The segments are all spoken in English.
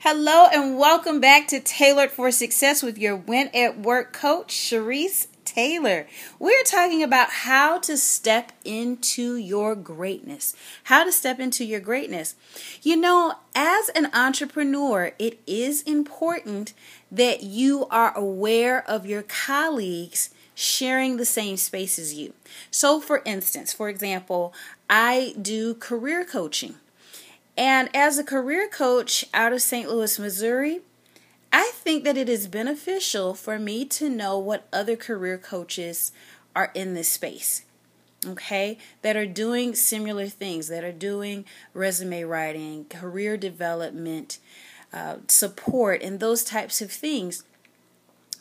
Hello and welcome back to Tailored for Success with your Win at Work coach, Cherise Taylor. We're talking about how to step into your greatness. How to step into your greatness. You know, as an entrepreneur, it is important that you are aware of your colleagues sharing the same space as you. So, for instance, for example, I do career coaching. And as a career coach out of St. Louis, Missouri, I think that it is beneficial for me to know what other career coaches are in this space. Okay, that are doing similar things, that are doing resume writing, career development, uh, support, and those types of things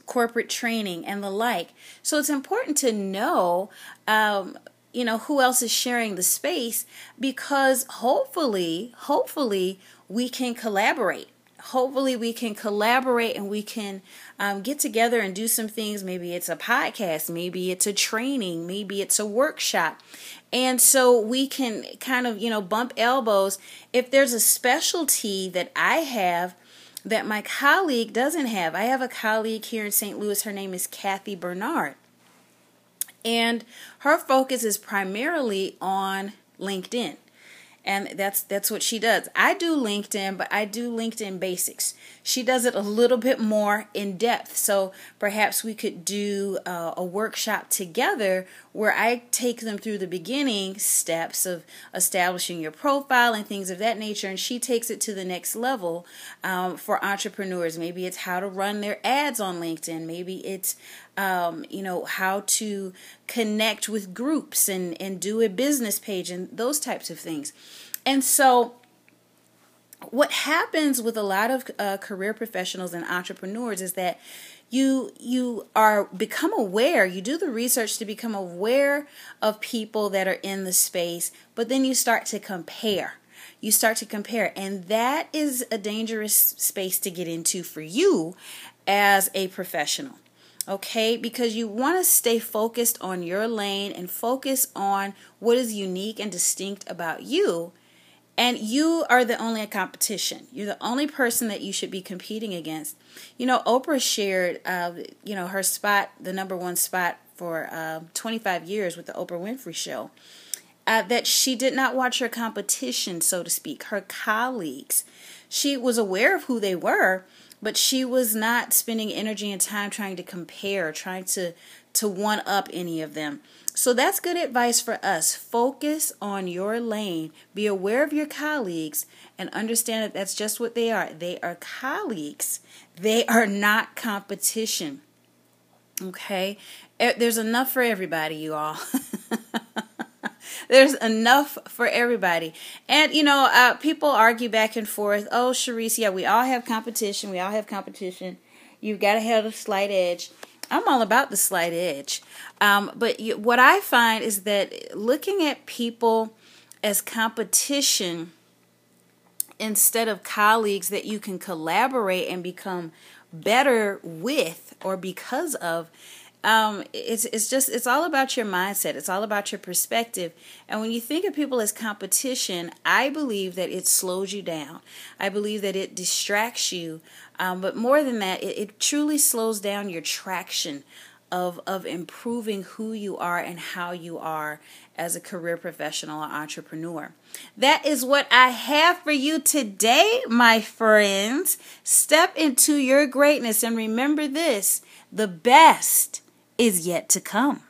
corporate training and the like. So it's important to know um, you know who else is sharing the space? Because hopefully hopefully we can collaborate. Hopefully we can collaborate and we can um, get together and do some things. Maybe it's a podcast maybe it's a training maybe it's a workshop. And so we can kind of you know bump elbows. If there's a specialty that i have that my colleague doesn't have i have a colleague here in st louis. Her name is kathy bernard and her focus is primarily on LinkedIn and that's that's what she does. I do LinkedIn, but I do LinkedIn basics. She does it a little bit more in depth. So perhaps we could do uh, a workshop together where I take them through the beginning steps of establishing your profile and things of that nature, and she takes it to the next level um, for entrepreneurs. Maybe it's how to run their ads on LinkedIn. Maybe it's um, you know how to connect with groups and and do a business page and those types of things. And so, what happens with a lot of uh, career professionals and entrepreneurs is that you you are become aware you do the research to become aware of people that are in the space but then you start to compare you start to compare and that is a dangerous space to get into for you as a professional okay? Because you want to stay focused on your lane and focus on what is unique and distinct about you. And you are the only competition. You're the only person that you should be competing against. You know, Oprah shared, uh, you know, her spot, the number one spot for uh, 25 years with the Oprah Winfrey Show. Uh, that she did not watch her competition, so to speak, her colleagues. She was aware of who they were, but she was not spending energy and time trying to compare, trying to to one up any of them. So that's good advice for us. Focus on your lane. Be aware of your colleagues and understand that that's just what they are. They are colleagues. They are not competition. Okay? There's enough for everybody, you all. There's enough for everybody. And, you know, uh, people argue back and forth. Oh, Cherise, yeah, we all have competition. We all have competition. You've got to have a slight edge. I'm all about the slight edge. Um, but you, what I find is that looking at people as competition instead of colleagues that you can collaborate and become better with or because of um, it's it's just it's all about your mindset. It's all about your perspective. And when you think of people as competition, I believe that it slows you down. I believe that it distracts you. Um, but more than that, it, it truly slows down your traction of of improving who you are and how you are as a career professional or entrepreneur. That is what I have for you today, my friends. Step into your greatness and remember this, the best is yet to come.